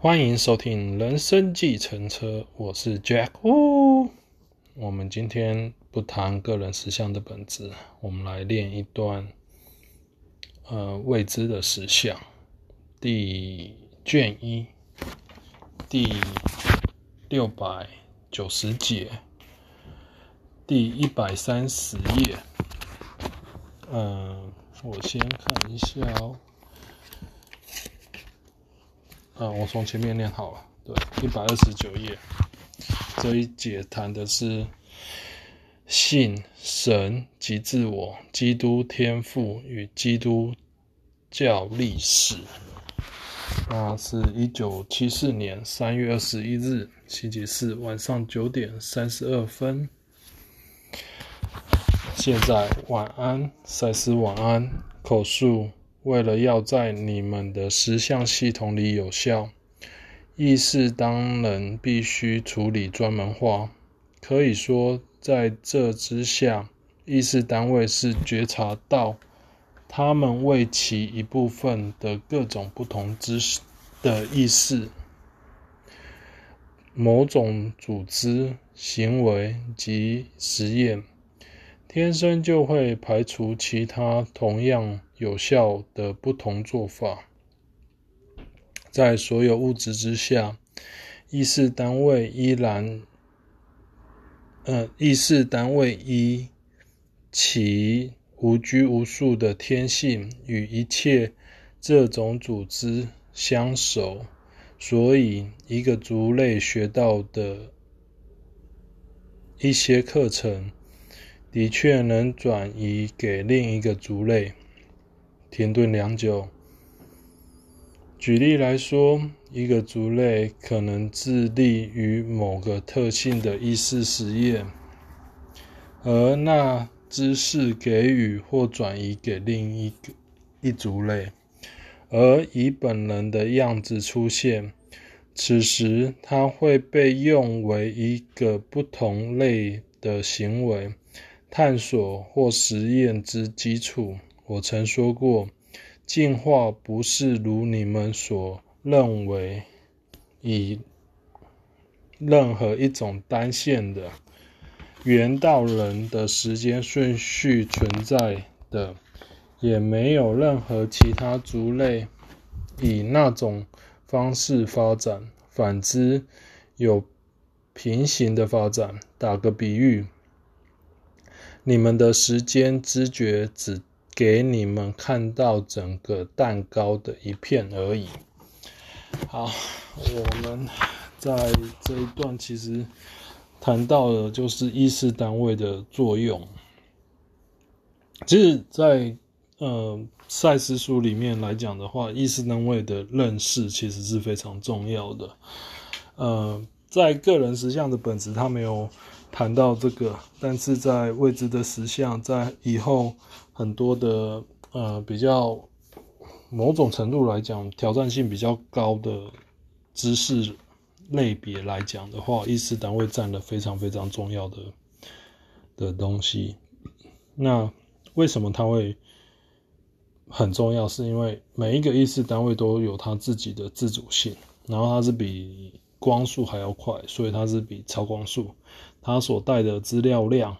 欢迎收听《人生计程车》，我是 Jack。我们今天不谈个人实相的本质，我们来练一段呃未知的实相，第卷一，第六百九十节，第一百三十页。嗯、我先看一下哦。啊，我从前面念好了。对，一百二十九页，这一节谈的是信神及自我、基督天父与基督教历史。那是一九七四年三月二十一日，星期四晚上九点三十二分。现在晚安，赛斯晚安，口述。为了要在你们的实相系统里有效，意识当然必须处理专门化。可以说，在这之下，意识单位是觉察到他们为其一部分的各种不同知识的意识、某种组织、行为及实验，天生就会排除其他同样。有效的不同做法，在所有物质之下，意识单位依然，呃，意识单位依其无拘无束的天性与一切这种组织相守，所以一个族类学到的一些课程，的确能转移给另一个族类。停顿良久。举例来说，一个族类可能致力于某个特性的意识实验，而那知识给予或转移给另一个一族类，而以本能的样子出现。此时，它会被用为一个不同类的行为探索或实验之基础。我曾说过，进化不是如你们所认为，以任何一种单线的猿到人的时间顺序存在的，也没有任何其他族类以那种方式发展。反之，有平行的发展。打个比喻，你们的时间知觉只给你们看到整个蛋糕的一片而已。好，我们在这一段其实谈到的就是意识单位的作用。其实在，在呃赛斯书里面来讲的话，意识单位的认识其实是非常重要的。呃，在个人实相的本质，它没有谈到这个，但是在未知的实相，在以后。很多的呃比较某种程度来讲挑战性比较高的知识类别来讲的话，意识单位占了非常非常重要的的东西。那为什么它会很重要？是因为每一个意识单位都有它自己的自主性，然后它是比光速还要快，所以它是比超光速，它所带的资料量。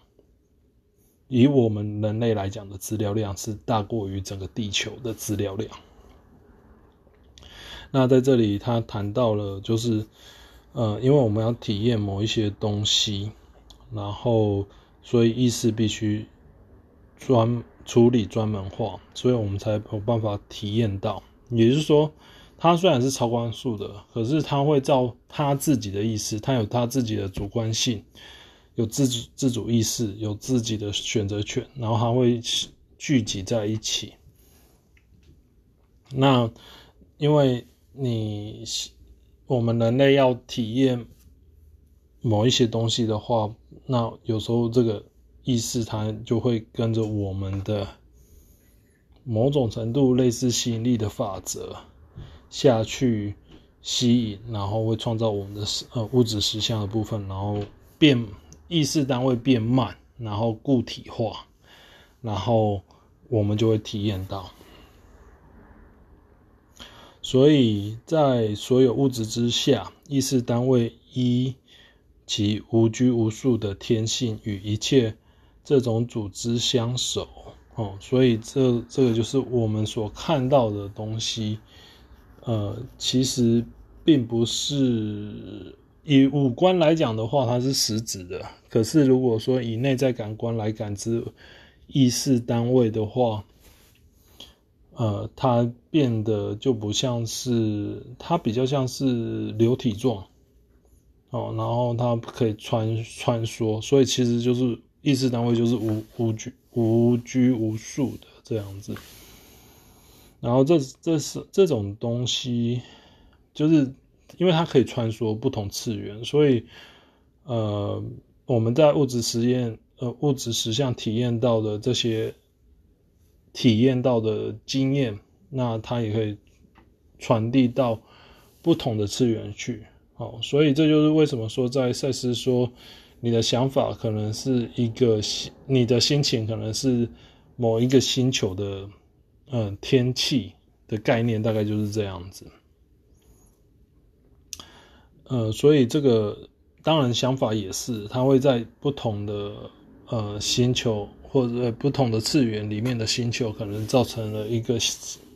以我们人类来讲的资料量是大过于整个地球的资料量。那在这里，他谈到了，就是呃，因为我们要体验某一些东西，然后所以意识必须专处理专门化，所以我们才有办法体验到。也就是说，它虽然是超光速的，可是它会照它自己的意思，它有它自己的主观性。有自主自主意识，有自己的选择权，然后它会聚集在一起。那因为你我们人类要体验某一些东西的话，那有时候这个意识它就会跟着我们的某种程度类似吸引力的法则下去吸引，然后会创造我们的呃物质实相的部分，然后变。意识单位变慢，然后固体化，然后我们就会体验到。所以在所有物质之下，意识单位依其无拘无束的天性与一切这种组织相守。哦，所以这这个就是我们所看到的东西，呃，其实并不是以五官来讲的话，它是实质的。可是如果说以内在感官来感知意识单位的话，呃，它变得就不像是，它比较像是流体状，哦，然后它可以穿穿梭，所以其实就是意识单位就是无无拘无拘无束的这样子。然后这这是这种东西，就是因为它可以穿梭不同次元，所以呃，我们在物质实验呃物质实相体验到的这些。体验到的经验，那它也可以传递到不同的次元去。好，所以这就是为什么说，在赛斯说，你的想法可能是一个心，你的心情可能是某一个星球的，呃，天气的概念，大概就是这样子。呃，所以这个当然想法也是，它会在不同的呃星球。或者不同的次元里面的星球，可能造成了一个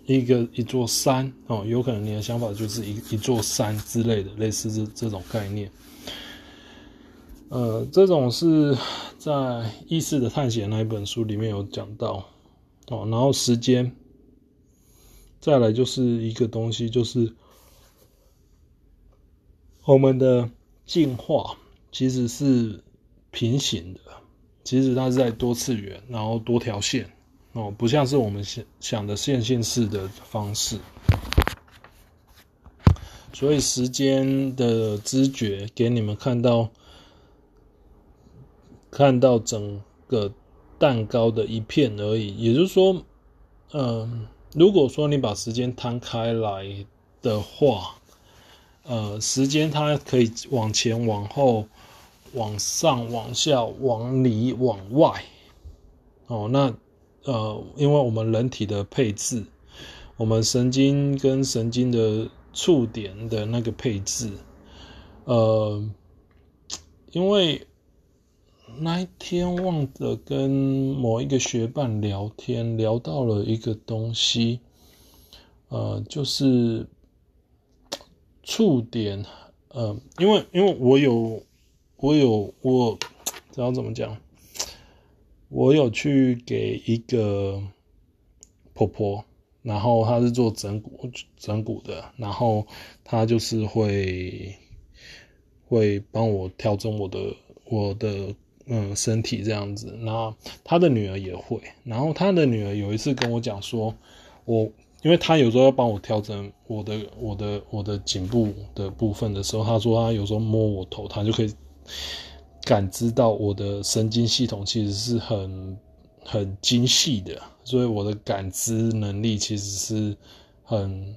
一个一座山哦，有可能你的想法就是一一座山之类的，类似这这种概念。呃，这种是在意识的探险那一本书里面有讲到哦。然后时间，再来就是一个东西，就是我们的进化其实是平行的。其实它是在多次元，然后多条线哦，不像是我们想想的线性式的方式。所以时间的知觉给你们看到，看到整个蛋糕的一片而已。也就是说，嗯、如果说你把时间摊开来的话，呃，时间它可以往前往后。往上、往下、往里、往外，哦，那呃，因为我们人体的配置，我们神经跟神经的触点的那个配置，呃，因为那一天忘了跟某一个学伴聊天，聊到了一个东西，呃，就是触点，呃，因为因为我有。我有我，知道怎么讲？我有去给一个婆婆，然后她是做整骨整骨的，然后她就是会会帮我调整我的我的嗯身体这样子。那她的女儿也会，然后她的女儿有一次跟我讲说，我因为他有时候要帮我调整我的我的我的颈部的部分的时候，他说他有时候摸我头，他就可以。感知到我的神经系统其实是很很精细的，所以我的感知能力其实是很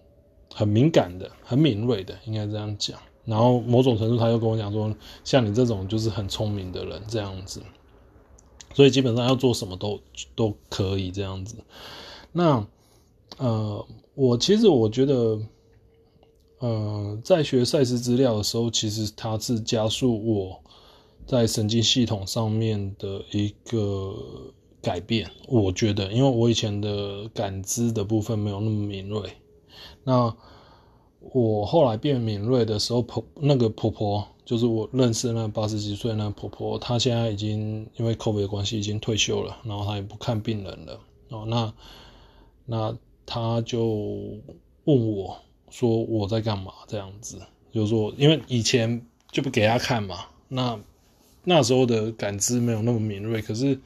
很敏感的，很敏锐的，应该这样讲。然后某种程度，他又跟我讲说，像你这种就是很聪明的人这样子，所以基本上要做什么都都可以这样子。那呃，我其实我觉得，呃，在学赛斯资料的时候，其实它是加速我。在神经系统上面的一个改变，我觉得，因为我以前的感知的部分没有那么敏锐，那我后来变敏锐的时候，婆那个婆婆就是我认识那八十几岁那婆婆，她现在已经因为 COVID 关系已经退休了，然后她也不看病人了哦，那那他就问我说我在干嘛这样子，就说因为以前就不给他看嘛，那。那时候的感知没有那么敏锐，可是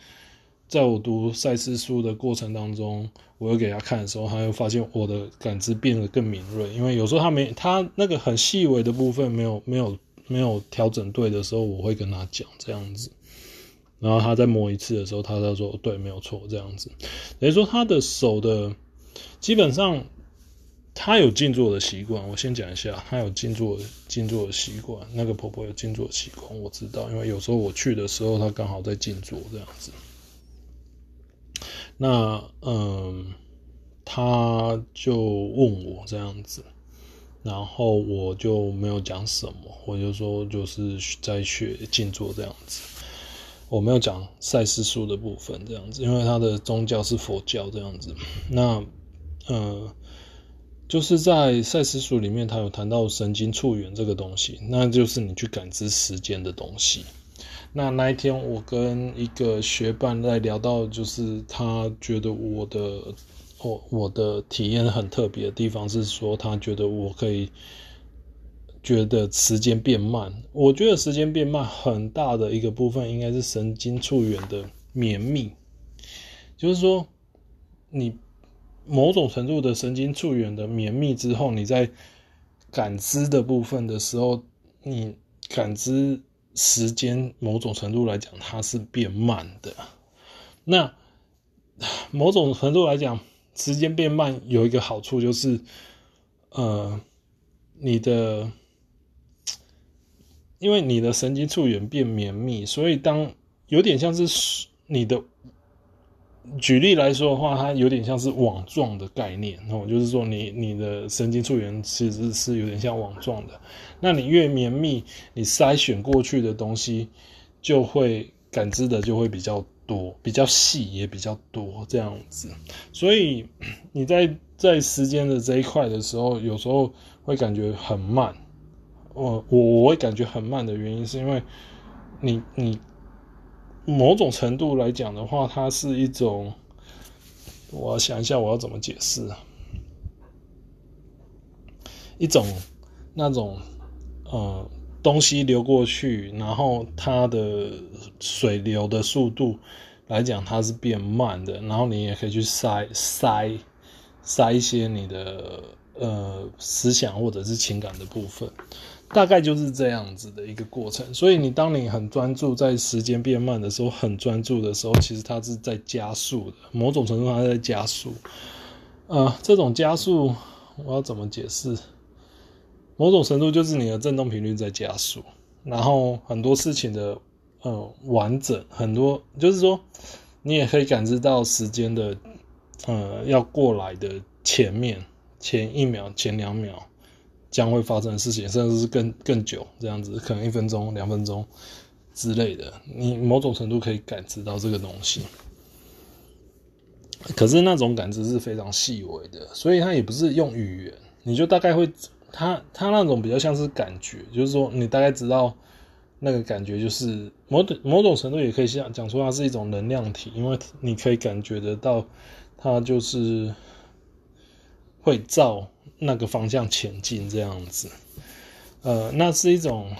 在我读赛斯书的过程当中，我又给他看的时候，他又发现我的感知变得更敏锐。因为有时候他没他那个很细微的部分没有没有没有调整对的时候，我会跟他讲这样子。然后他再摸一次的时候，他再说对，没有错这样子。等于说他的手的基本上。他有静坐的习惯，我先讲一下，他有静坐静坐的习惯。那个婆婆有静坐的习惯，我知道，因为有时候我去的时候，她刚好在静坐这样子。那嗯，他就问我这样子，然后我就没有讲什么，我就说就是在学静坐这样子，我没有讲赛斯书的部分这样子，因为他的宗教是佛教这样子。那呃，就是在赛斯书里面，他有谈到神经触缘这个东西，那就是你去感知时间的东西。那那一天我跟一个学伴在聊到，就是他觉得我的。我我的体验很特别的地方是说，他觉得我可以觉得时间变慢。我觉得时间变慢很大的一个部分应该是神经触缘的绵密，就是说你某种程度的神经触缘的绵密之后，你在感知的部分的时候，你感知时间某种程度来讲它是变慢的。那某种程度来讲。时间变慢有一个好处就是，呃，你的，因为你的神经触缘变绵密，所以当有点像是你的，举例来说的话，它有点像是网状的概念哦，就是说你你的神经触缘其实是有点像网状的，那你越绵密，你筛选过去的东西就会感知的就会比较。多 比较细也比较多这样子，所以你在在时间的这一块的时候，有时候会感觉很慢。我我我会感觉很慢的原因，是因为你你某种程度来讲的话，它是一种，我想一下我要怎么解释，一种那种呃。东西流过去，然后它的水流的速度来讲，它是变慢的。然后你也可以去塞塞塞一些你的呃思想或者是情感的部分，大概就是这样子的一个过程。所以你当你很专注在时间变慢的时候，很专注的时候，其实它是在加速的，某种程度上它在加速。呃，这种加速我要怎么解释？某种程度就是你的振动频率在加速，然后很多事情的呃完整，很多就是说你也可以感知到时间的呃要过来的前面前一秒前两秒将会发生的事情，甚至是更更久这样子，可能一分钟两分钟之类的，你某种程度可以感知到这个东西。可是那种感知是非常细微的，所以它也不是用语言，你就大概会。它它那种比较像是感觉，就是说你大概知道那个感觉，就是某种某种程度也可以像讲说它是一种能量体，因为你可以感觉得到它就是会照那个方向前进这样子，呃，那是一种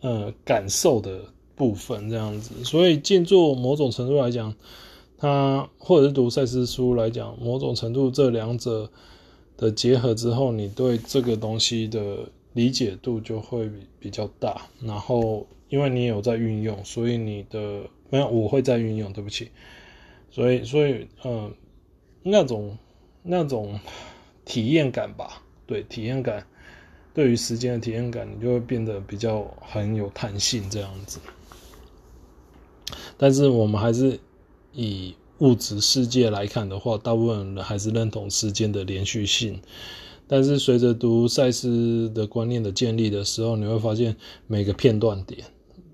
呃感受的部分这样子，所以静坐某种程度来讲，它或者是读赛斯书来讲，某种程度这两者。的结合之后，你对这个东西的理解度就会比较大。然后，因为你有在运用，所以你的没有我会在运用，对不起。所以，所以，嗯，那种那种体验感吧，对，体验感，对于时间的体验感，你就会变得比较很有弹性这样子。但是，我们还是以。物质世界来看的话，大部分人还是认同时间的连续性。但是随着读赛斯的观念的建立的时候，你会发现每个片段点，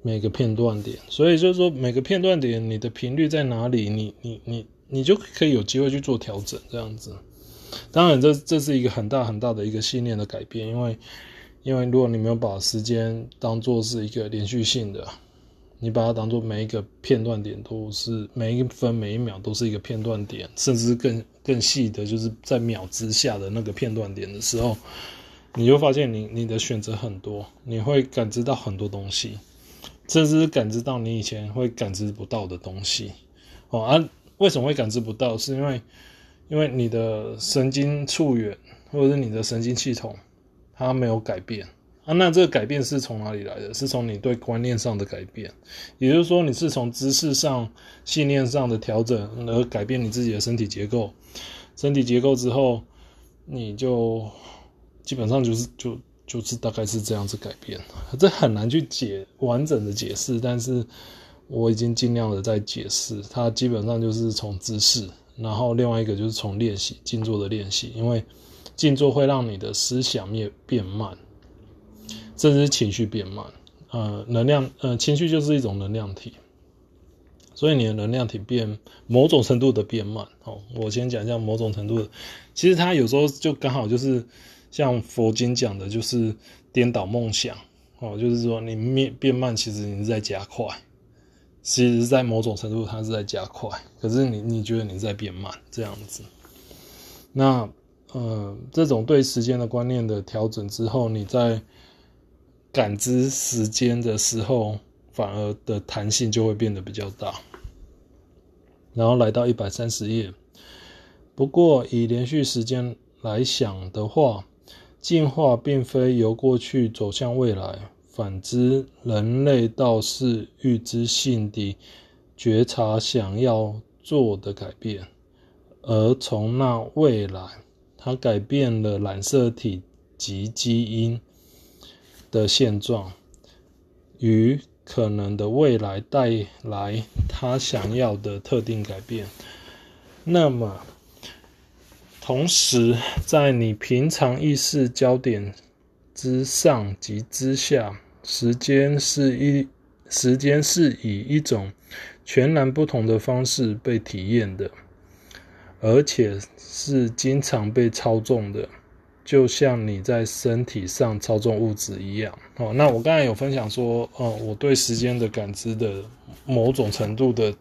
每个片段点，所以就是说每个片段点，你的频率在哪里，你你你你就可以有机会去做调整，这样子。当然这，这是一个很大很大的一个信念的改变，因为因为如果你没有把时间当做是一个连续性的。你把它当做每一个片段点都是每一分每一秒都是一个片段点，甚至更更细的，就是在秒之下的那个片段点的时候，你就发现你你的选择很多，你会感知到很多东西，甚至感知到你以前会感知不到的东西。哦啊，为什么会感知不到？是因为因为你的神经触缘或者是你的神经系统它没有改变。啊，那这个改变是从哪里来的？是从你对观念上的改变，也就是说，你是从知识上、信念上的调整而改变你自己的身体结构。身体结构之后，你就基本上就是就就是大概是这样子改变。这很难去解完整的解释，但是我已经尽量的在解释。它基本上就是从知识，然后另外一个就是从练习静坐的练习，因为。静坐会让你的思想变变慢，甚至情绪变慢。呃，能量呃，情绪就是一种能量体，所以你的能量体变某种程度的变慢。哦，我先讲一下某种程度的，其实它有时候就刚好就是像佛经讲的，就是颠倒梦想。哦，就是说你变变慢，其实你是在加快。其实，在某种程度，它是在加快，可是你你觉得你在变慢这样子。那呃，这种对时间的观念的调整之后，你在感知时间的时候，反而的弹性就会变得比较大。然后来到一百三十页。不过，以连续时间来想的话，进化并非由过去走向未来。反之，人类倒是预知性地觉察想要做的改变，而从那未来，它改变了染色体及基因的现状，与可能的未来带来他想要的特定改变。那么，同时在你平常意识焦点之上及之下。时间是一，时间是以一种全然不同的方式被体验的，而且是经常被操纵的，就像你在身体上操纵物质一样。哦，那我刚才有分享说，哦，我对时间的感知的某种程度的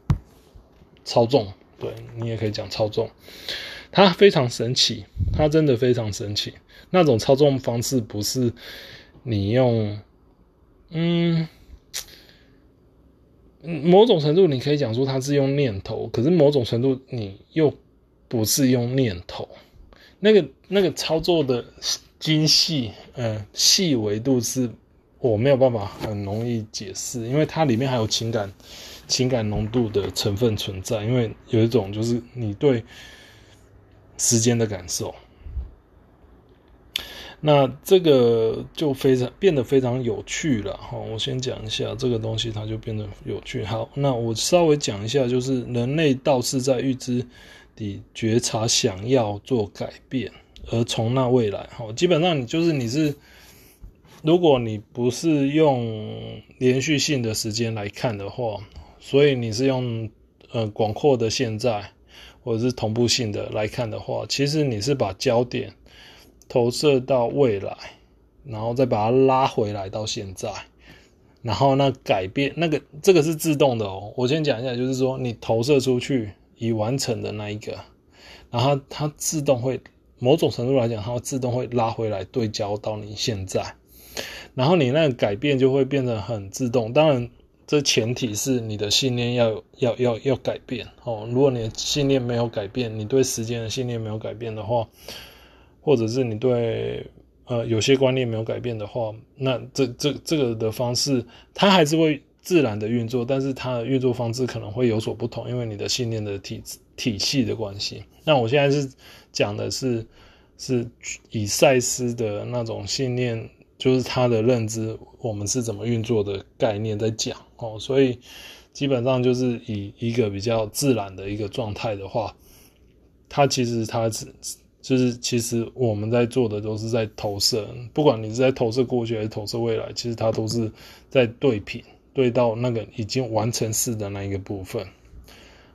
操纵，对，你也可以讲操纵，它非常神奇，它真的非常神奇。那种操纵方式不是你用。嗯，某种程度你可以讲说它是用念头，可是某种程度你又不是用念头。那个那个操作的精细，呃，细维度是我没有办法很容易解释，因为它里面还有情感、情感浓度的成分存在。因为有一种就是你对时间的感受。那这个就非常变得非常有趣了哈。我先讲一下这个东西，它就变得有趣。好，那我稍微讲一下，就是人类倒是在预知的觉察想要做改变，而从那未来哈，基本上你就是你是，如果你不是用连续性的时间来看的话，所以你是用呃广阔的现在或者是同步性的来看的话，其实你是把焦点。投射到未来，然后再把它拉回来到现在，然后那改变那个这个是自动的哦。我先讲一下，就是说你投射出去已完成的那一个，然后它自动会某种程度来讲，它会自动会拉回来对焦到你现在，然后你那个改变就会变得很自动。当然，这前提是你的信念要要要要改变哦。如果你的信念没有改变，你对时间的信念没有改变的话。或者是你对呃有些观念没有改变的话，那这这这个的方式，它还是会自然的运作，但是它的运作方式可能会有所不同，因为你的信念的体体系的关系。那我现在是讲的是是以赛斯的那种信念，就是他的认知，我们是怎么运作的概念在讲哦，所以基本上就是以一个比较自然的一个状态的话，它其实它是。就是其实我们在做的都是在投射，不管你是在投射过去还是投射未来，其实它都是在对频，对到那个已经完成式的那一个部分。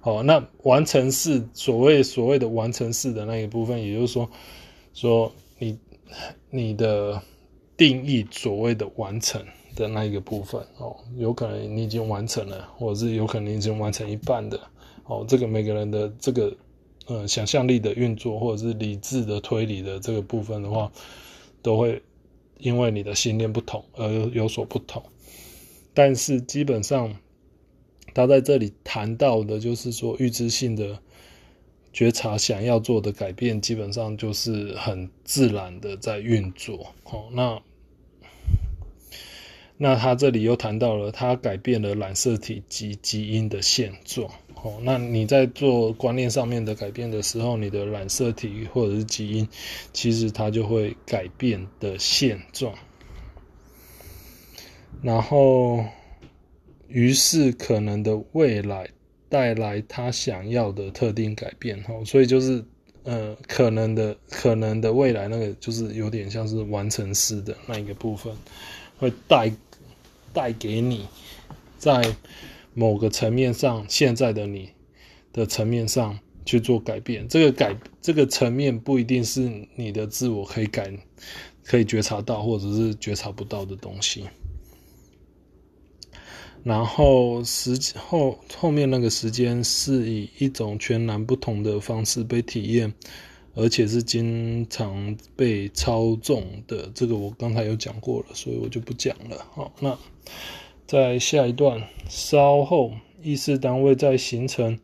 好，那完成式所谓所谓的完成式的那一个部分，也就是说，说你你的定义所谓的完成的那一个部分哦，有可能你已经完成了，或者是有可能你已经完成一半的哦，这个每个人的这个。呃，想象力的运作，或者是理智的推理的这个部分的话，都会因为你的信念不同而有所不同。但是基本上，他在这里谈到的就是说，预知性的觉察想要做的改变，基本上就是很自然的在运作。哦，那那他这里又谈到了，他改变了染色体及基因的现状。哦，那你在做观念上面的改变的时候，你的染色体或者是基因，其实它就会改变的现状。然后，于是可能的未来带来他想要的特定改变。哦，所以就是呃可能的可能的未来，那个就是有点像是完成式的那一个部分，会带带给你在某个层面上现在的你的层面上去做改变。这个改这个层面不一定是你的自我可以改可以觉察到，或者是觉察不到的东西。然后时后后面那个时间是以一种全然不同的方式被体验，而且是经常被操纵的。这个我刚才有讲过了，所以我就不讲了。好，那在下一段，稍后意识单位在形成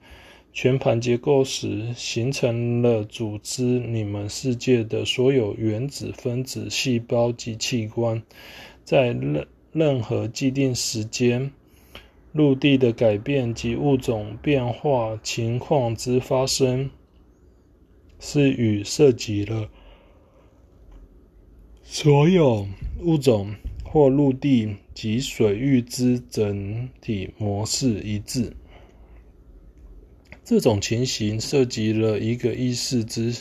全盘结构时，形成了组织你们世界的所有原子、分子、细胞及器官，在任任何既定时间。陆地的改变及物种变化情况之发生，是与涉及了所有物种或陆地及水域之整体模式一致。这种情形涉及了一个意识之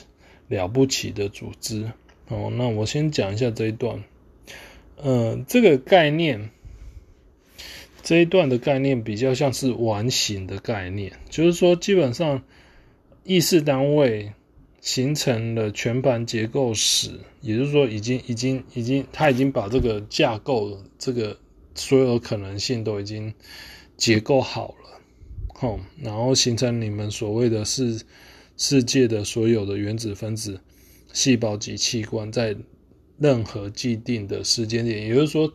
了不起的组织。哦，那我先讲一下这一段。嗯、呃，这个概念。这一段的概念比较像是完形的概念，就是说，基本上意识单位形成了全盘结构时，也就是说，已经、已经、已经，他已经把这个架构、这个所有可能性都已经结构好了，好，然后形成你们所谓的世世界的所有的原子、分子、细胞及器官，在任何既定的时间点，也就是说，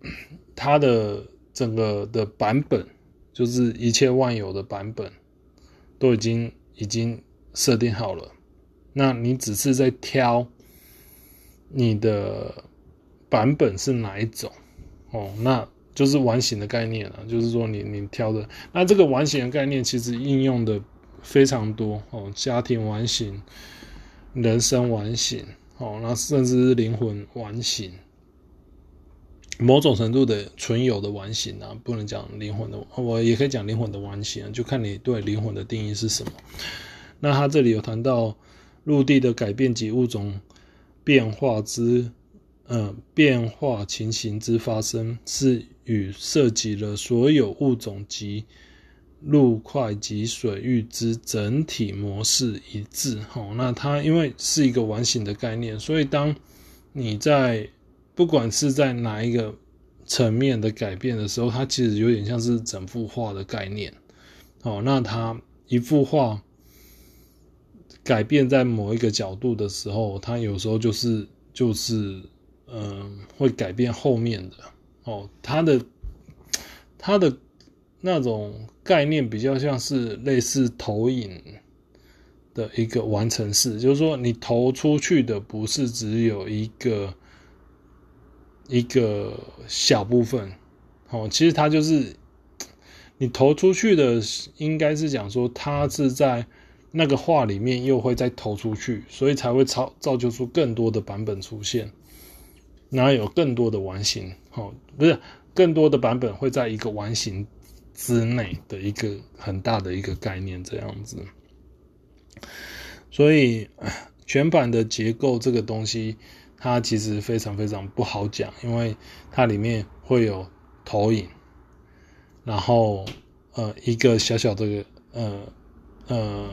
它的。整个的版本就是一切万有的版本都已经已经设定好了，那你只是在挑你的版本是哪一种哦，那就是完形的概念了。就是说你你挑的，那这个完形的概念其实应用的非常多哦，家庭完形、人生完形哦，那甚至是灵魂完形。某种程度的存有的完形啊，不能讲灵魂的，我也可以讲灵魂的完形啊，就看你对灵魂的定义是什么。那他这里有谈到陆地的改变及物种变化之，呃，变化情形之发生，是与涉及了所有物种及陆块及水域之整体模式一致。好，那它因为是一个完形的概念，所以当你在不管是在哪一个层面的改变的时候，它其实有点像是整幅画的概念。哦，那它一幅画改变在某一个角度的时候，它有时候就是就是嗯、会改变后面的。哦，它的它的那种概念比较像是类似投影的一个完成式，就是说你投出去的不是只有一个。一个小部分，哦，其实它就是你投出去的，应该是讲说它是在那个画里面又会再投出去，所以才会造造就出更多的版本出现，然后有更多的完形，哦，不是更多的版本会在一个完形之内的一个很大的一个概念这样子，所以全版的结构这个东西。它其实非常非常不好讲，因为它里面会有投影，然后呃一个小小的呃呃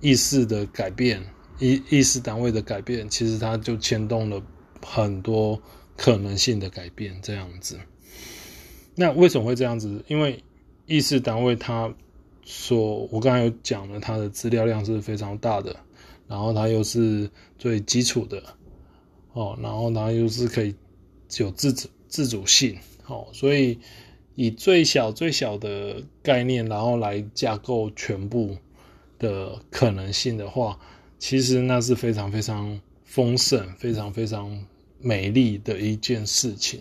意识的改变，意意识单位的改变，其实它就牵动了很多可能性的改变这样子。那为什么会这样子？因为意识单位它所我刚才有讲了，它的资料量是非常大的，然后它又是最基础的。哦，然后它又是可以有自主自主性，哦，所以以最小最小的概念，然后来架构全部的可能性的话，其实那是非常非常丰盛、非常非常美丽的一件事情，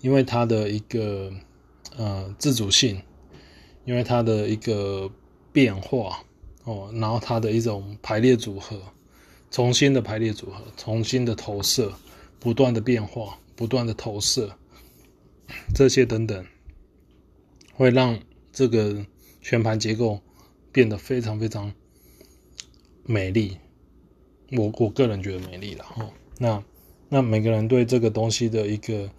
因为它的一个呃自主性，因为它的一个变化，哦，然后它的一种排列组合。重新的排列组合，重新的投射，不断的变化，不断的投射，这些等等，会让这个全盘结构变得非常非常美丽。我我个人觉得美丽了哈。那那每个人对这个东西的一个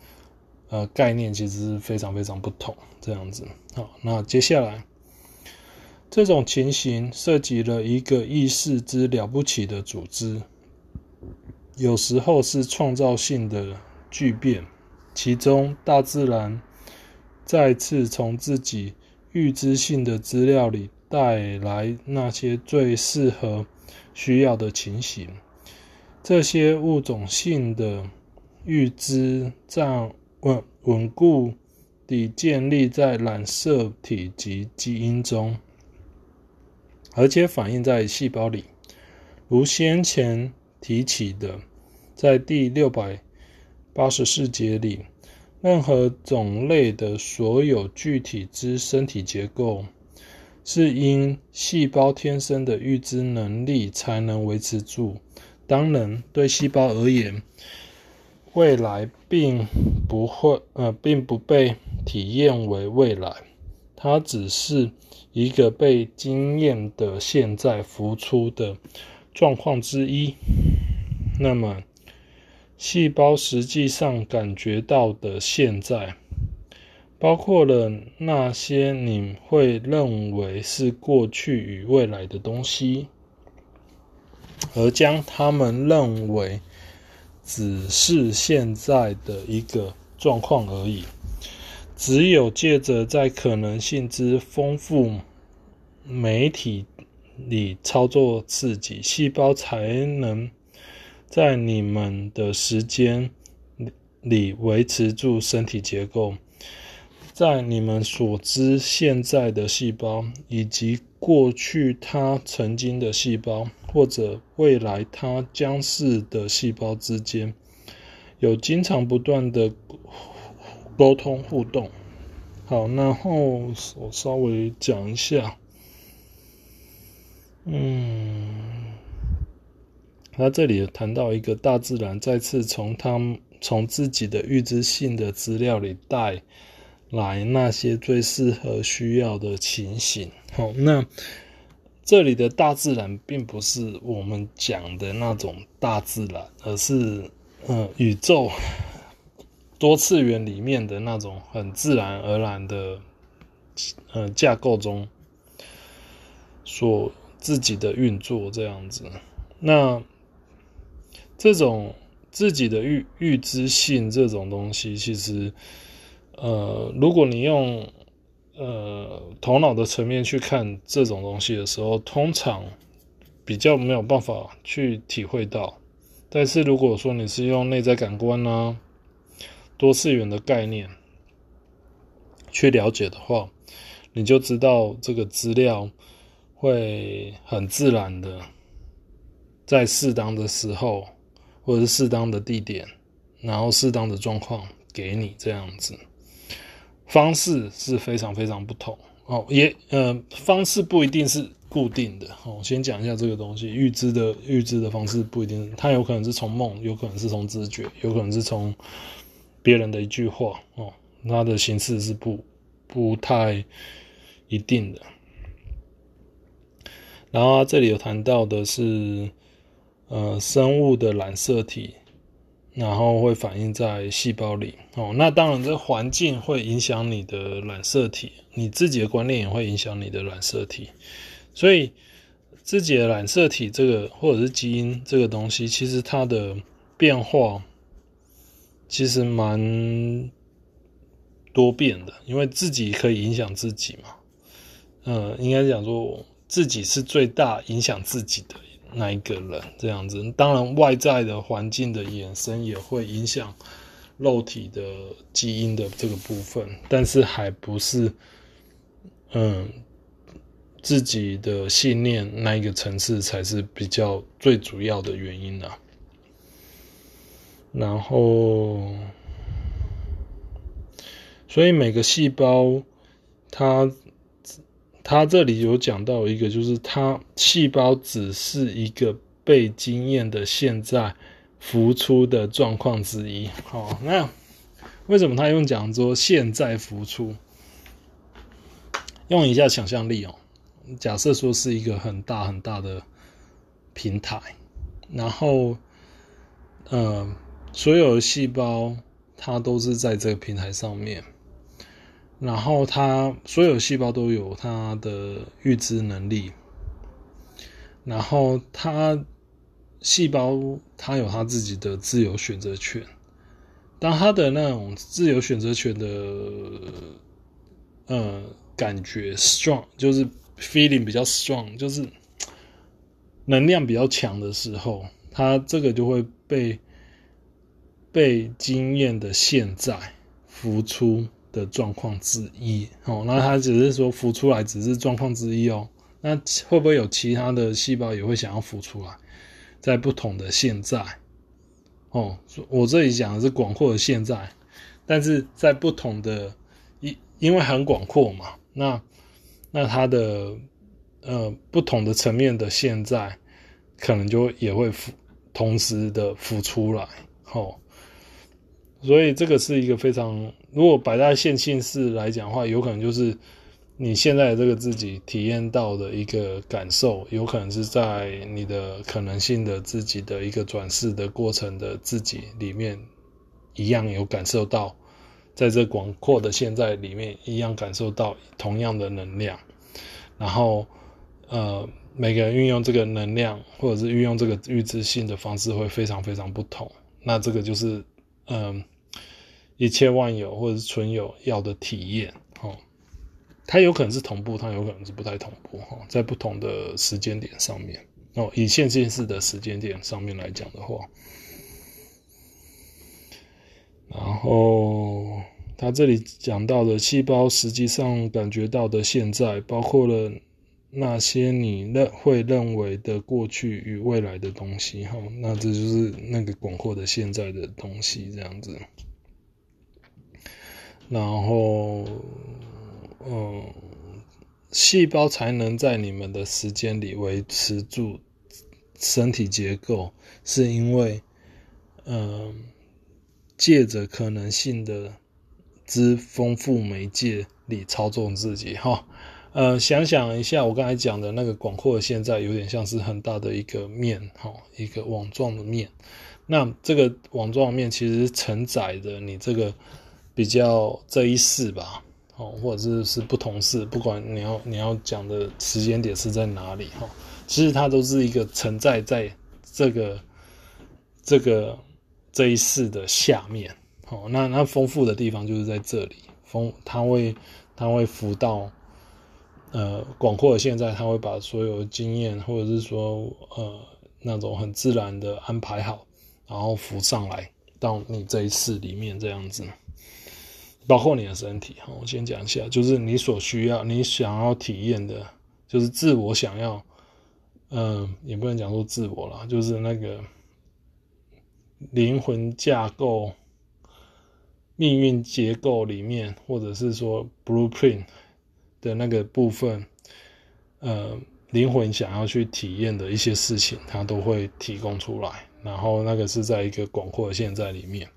呃概念，其实是非常非常不同。这样子，好，那接下来这种情形涉及了一个意识之了不起的组织，有时候是创造性的巨变，其中大自然再次从自己预知性的资料里带来那些最适合需要的情形，这些物种性的预知站稳稳固地建立在染色体及基因中，而且反映在细胞里。如先前提起的，在第六百八十四节里，任何种类的所有具体之身体结构，是因细胞天生的预知能力才能维持住。当然，对细胞而言，未来并不会，呃，并不被体验为未来，它只是一个被经验的现在浮出的状况之一。那么，细胞实际上感觉到的现在，包括了那些你会认为是过去与未来的东西，而将他们认为只是现在的一个状况而已。只有借着在可能性之丰富媒体里操作刺激，细胞才能在你们的时间里维持住身体结构。在你们所知现在的细胞，以及过去它曾经的细胞，或者未来它将是的细胞之间，有经常不断的。沟通互动，好，然后我稍微讲一下，嗯，他这里谈到一个大自然再次从他从自己的预知性的资料里带来那些最适合需要的情形。好，那这里的大自然并不是我们讲的那种大自然，而是嗯宇宙。多次元里面的那种很自然而然的，呃，架构中所自己的运作这样子，那这种自己的预预知性这种东西，其实，呃，如果你用呃头脑的层面去看这种东西的时候，通常比较没有办法去体会到。但是如果说你是用内在感官呢、多次元的概念去了解的话，你就知道这个资料会很自然的在适当的时候，或者是适当的地点，然后适当的状况给你这样子，方式是非常非常不同哦。也呃，方式不一定是固定的哦。我先讲一下这个东西，预知的预知的方式不一定，它有可能是从梦，有可能是从直觉，有可能是从。别人的一句话哦，它的形式是不不太一定的。然后这里有谈到的是，呃，生物的染色体，然后会反映在细胞里哦。那当然，这环境会影响你的染色体，你自己的观念也会影响你的染色体。所以，自己的染色体这个或者是基因这个东西，其实它的变化。其实蛮多变的，因为自己可以影响自己嘛。呃，应该讲说自己是最大影响自己的那一个人，这样子。当然，外在的环境的衍生也会影响肉体的基因的这个部分，但是还不是嗯自己的信念那一个层次才是比较最主要的原因啊。然后，所以每个细胞，它它这里有讲到一个，就是它细胞只是一个被经验的现在浮出的状况之一。好，那为什么他用讲说现在浮出？用一下想象力哦，假设说是一个很大很大的平台，然后，呃，所有的细胞它都是在这个平台上面，然后它所有细胞都有它的预知能力，然后它细胞它有它自己的自由选择权，当它的那种自由选择权的，呃，感觉 strong 就是 feeling 比较 strong，就是。能量比较强的时候，它这个就会被被经验的现在浮出的状况之一哦。那它只是说浮出来，只是状况之一哦。那会不会有其他的细胞也会想要浮出来，在不同的现在哦？我这里讲的是广阔的现在，但是在不同的因因为很广阔嘛，那那它的。呃，不同的层面的现在，可能就也会浮，同时的浮出来，哦。所以这个是一个非常，如果摆在线性式来讲的话，有可能就是你现在的这个自己体验到的一个感受，有可能是在你的可能性的自己的一个转世的过程的自己里面，一样有感受到，在这广阔的现在里面，一样感受到同样的能量，然后。呃，每个人运用这个能量，或者是运用这个预知性的方式，会非常非常不同。那这个就是，嗯、一切万有或者是存有要的体验，哦，它有可能是同步，它有可能是不太同步，哈，在不同的时间点上面，哦，以线性式的时间点上面来讲的话，然后他这里讲到的细胞实际上感觉到的现在，包括了。那些你认会认为的过去与未来的东西，哈，那这就是那个广阔的现在的东西，这样子。然后，嗯，细胞才能在你们的时间里维持住身体结构，是因为，嗯，借着可能性的之丰富媒介里操纵自己，哈。呃，想想一下，我刚才讲的那个广阔的现在，有点像是很大的一个面，哈，一个网状的面。那这个网状面其实承载着你这个比较这一世吧，哦，或者是是不同世，不管你要你要讲的时间点是在哪里，哈，其实它都是一个存在在这个这个这一世的下面，哦，那那丰富的地方就是在这里，丰它会它会浮到。呃，广阔的现在，它会把所有的经验，或者是说，呃，那种很自然的安排好，然后浮上来到你这一世里面这样子，包括你的身体。我先讲一下，就是你所需要、你想要体验的，就是自我想要，嗯、也不能讲说自我啦，就是那个灵魂架构、命运结构里面，或者是说 blueprint。的那个部分，呃，灵魂想要去体验的一些事情，它都会提供出来。然后那个是在一个广阔的现在里面。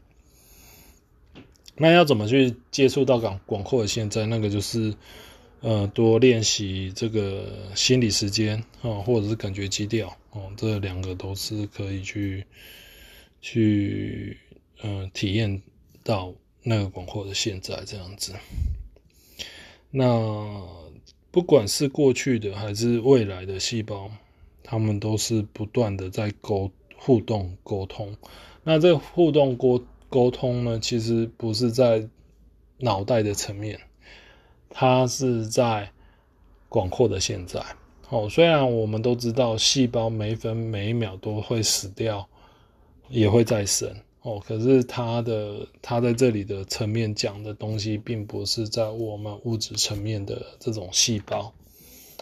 那要怎么去接触到广广阔的现在？那个就是，呃，多练习这个心理时间哦，或者是感觉基调哦，这两个都是可以去去呃体验到那个广阔的现在这样子。那不管是过去的还是未来的细胞，他们都是不断的在沟互动沟通。那这个互动沟沟通呢，其实不是在脑袋的层面，它是在广阔的现在。哦，虽然我们都知道细胞每分每一秒都会死掉，也会再生。哦，可是他的他在这里的层面讲的东西，并不是在我们物质层面的这种细胞，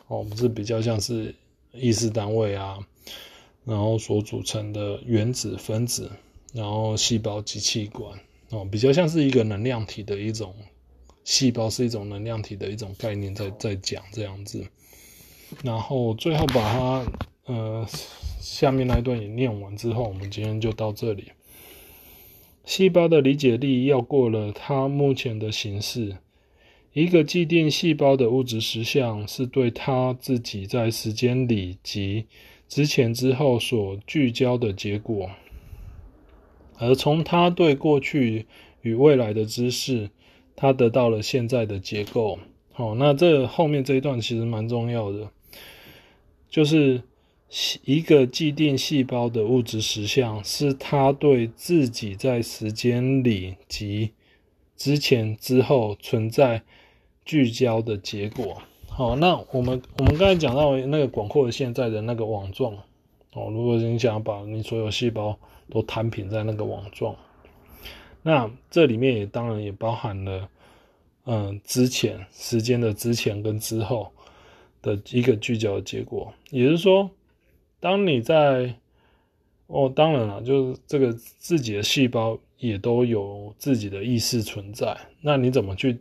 哦，我们是比较像是意识单位啊，然后所组成的原子分子，然后细胞及器官，哦，比较像是一个能量体的一种细胞，是一种能量体的一种概念在，在讲这样子，然后最后把它呃下面那一段也念完之后，我们今天就到这里。细胞的理解力要过了它目前的形式，一个既定细胞的物质实相是对它自己在时间里及之前之后所聚焦的结果，而从他对过去与未来的知识，他得到了现在的结构。好，那这后面这一段其实蛮重要的，就是一个既定细胞的物质实相，是他对自己在时间里及之前之后存在聚焦的结果。好，那我们我们刚才讲到那个广阔的现在的那个网状，哦，如果你想把你所有细胞都摊平在那个网状，那这里面也当然也包含了。嗯，之前时间的之前跟之后的一个聚焦的结果，也就是说，当你在哦，当然了，就是这个自己的细胞也都有自己的意识存在。那你怎么去？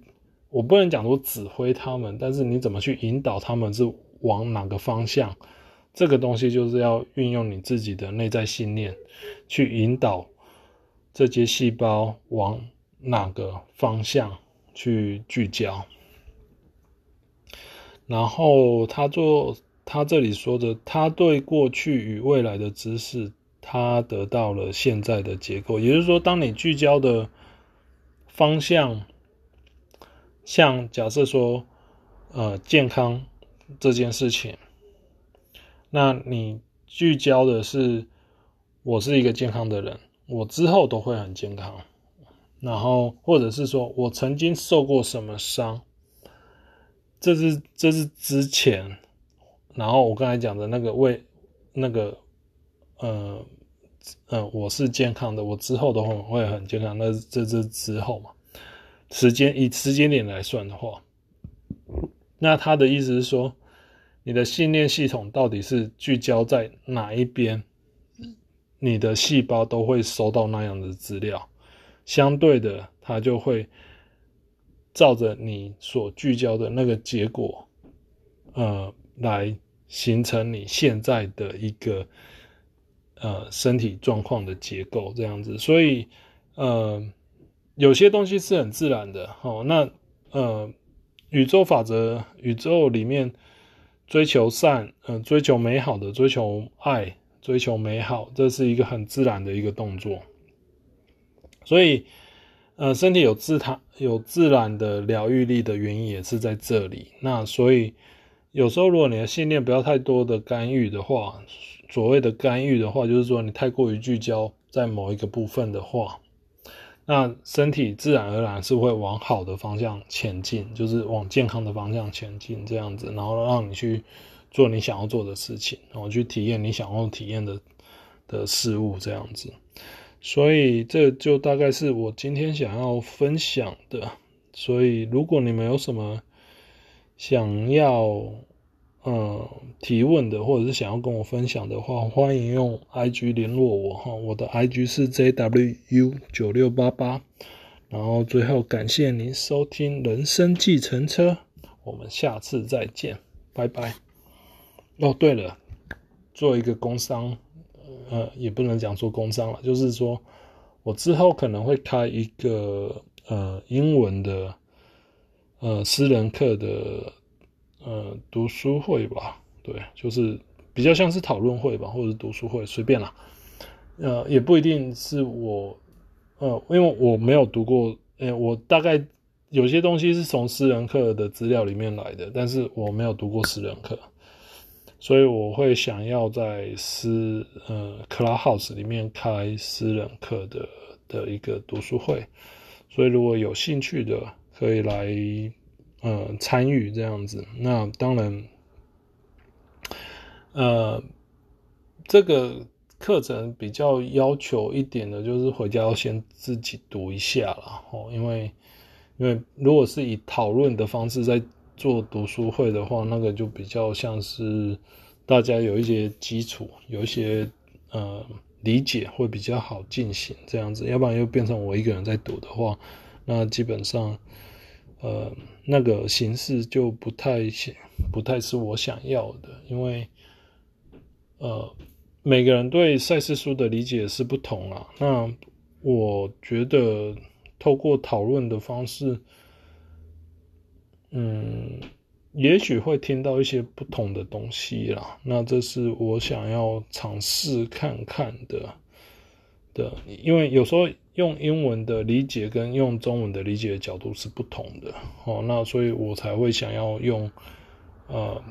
我不能讲说指挥他们，但是你怎么去引导他们是往哪个方向？这个东西就是要运用你自己的内在信念去引导这些细胞往哪个方向。去聚焦，然后他做他这里说的，他对过去与未来的知识，他得到了现在的结构。也就是说，当你聚焦的方向，像假设说，呃，健康这件事情，那你聚焦的是我是一个健康的人，我之后都会很健康。然后，或者是说我曾经受过什么伤，这是这是之前。然后我刚才讲的那个为那个，呃呃，我是健康的，我之后都会会很健康。那这这之后嘛，时间以时间点来算的话，那他的意思是说，你的信念系统到底是聚焦在哪一边，你的细胞都会收到那样的资料。相对的，它就会照着你所聚焦的那个结果，呃，来形成你现在的一个呃身体状况的结构这样子。所以，呃，有些东西是很自然的。哦，那呃，宇宙法则，宇宙里面追求善，呃，追求美好的，追求爱，追求美好，这是一个很自然的一个动作。所以，呃，身体有自它有自然的疗愈力的原因也是在这里。那所以，有时候如果你的信念不要太多的干预的话，所谓的干预的话，就是说你太过于聚焦在某一个部分的话，那身体自然而然是会往好的方向前进，就是往健康的方向前进这样子，然后让你去做你想要做的事情，然后去体验你想要体验的的事物这样子。所以这就大概是我今天想要分享的。所以如果你们有什么想要嗯提问的，或者是想要跟我分享的话，欢迎用 IG 联络我哈。我的 IG 是 JWU 九六八八。然后最后感谢您收听人生计程车，我们下次再见，拜拜。哦，对了，做一个工商。呃，也不能讲做工商了，就是说我之后可能会开一个呃英文的呃私人课的呃读书会吧，对，就是比较像是讨论会吧，或者读书会，随便啦。呃，也不一定是我，呃，因为我没有读过，呃，我大概有些东西是从私人课的资料里面来的，但是我没有读过私人课。所以我会想要在私呃 Clubhouse 里面开私人课的的一个读书会，所以如果有兴趣的可以来呃参与这样子。那当然，呃，这个课程比较要求一点的就是回家要先自己读一下了哦，因为因为如果是以讨论的方式在做读书会的话，那个就比较像是大家有一些基础，有一些呃理解会比较好进行这样子。要不然又变成我一个人在读的话，那基本上呃那个形式就不太不太是我想要的，因为呃每个人对赛事书的理解是不同啊。那我觉得透过讨论的方式。嗯，也许会听到一些不同的东西啦。那这是我想要尝试看看的的，因为有时候用英文的理解跟用中文的理解的角度是不同的哦。那所以我才会想要用呃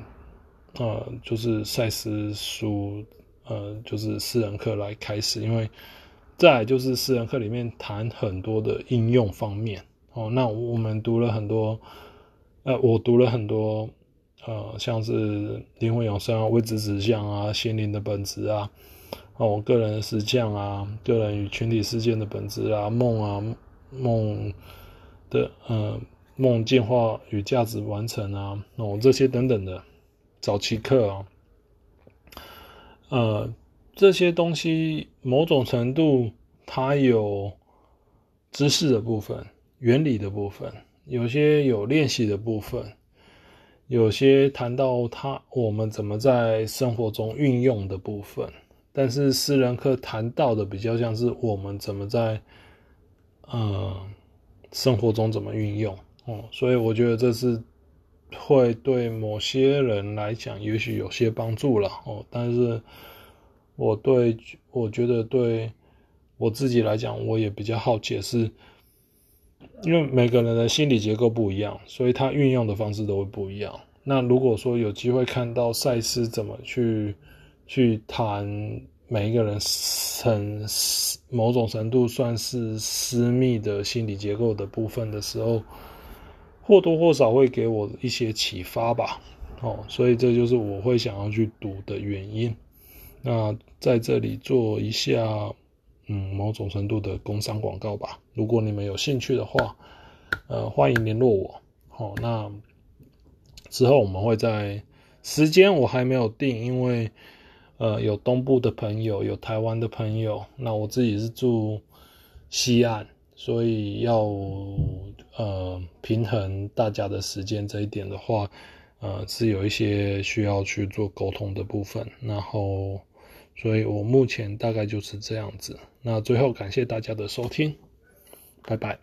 呃，就是赛斯书呃，就是私人课来开始，因为再来就是私人课里面谈很多的应用方面哦。那我们读了很多。呃，我读了很多，呃，像是灵魂永生啊、未知指向啊、心灵的本质啊，哦，我个人的实相啊、个人与群体事件的本质啊、梦啊、梦的呃梦进化与价值完成啊，哦，这些等等的早期课啊，呃，这些东西某种程度它有知识的部分、原理的部分。有些有练习的部分，有些谈到他我们怎么在生活中运用的部分，但是私人课谈到的比较像是我们怎么在呃生活中怎么运用哦，所以我觉得这是会对某些人来讲也许有些帮助了哦，但是我对我觉得对我自己来讲，我也比较好解释。因为每个人的心理结构不一样，所以他运用的方式都会不一样。那如果说有机会看到赛斯怎么去去谈每一个人很某种程度算是私密的心理结构的部分的时候，或多或少会给我一些启发吧。哦，所以这就是我会想要去读的原因。那在这里做一下。嗯，某种程度的工商广告吧。如果你们有兴趣的话，呃，欢迎联络我。好，那之后我们会在时间我还没有定，因为呃有东部的朋友，有台湾的朋友，那我自己是住西岸，所以要呃平衡大家的时间这一点的话，呃是有一些需要去做沟通的部分，然后。所以我目前大概就是这样子。那最后感谢大家的收听，拜拜。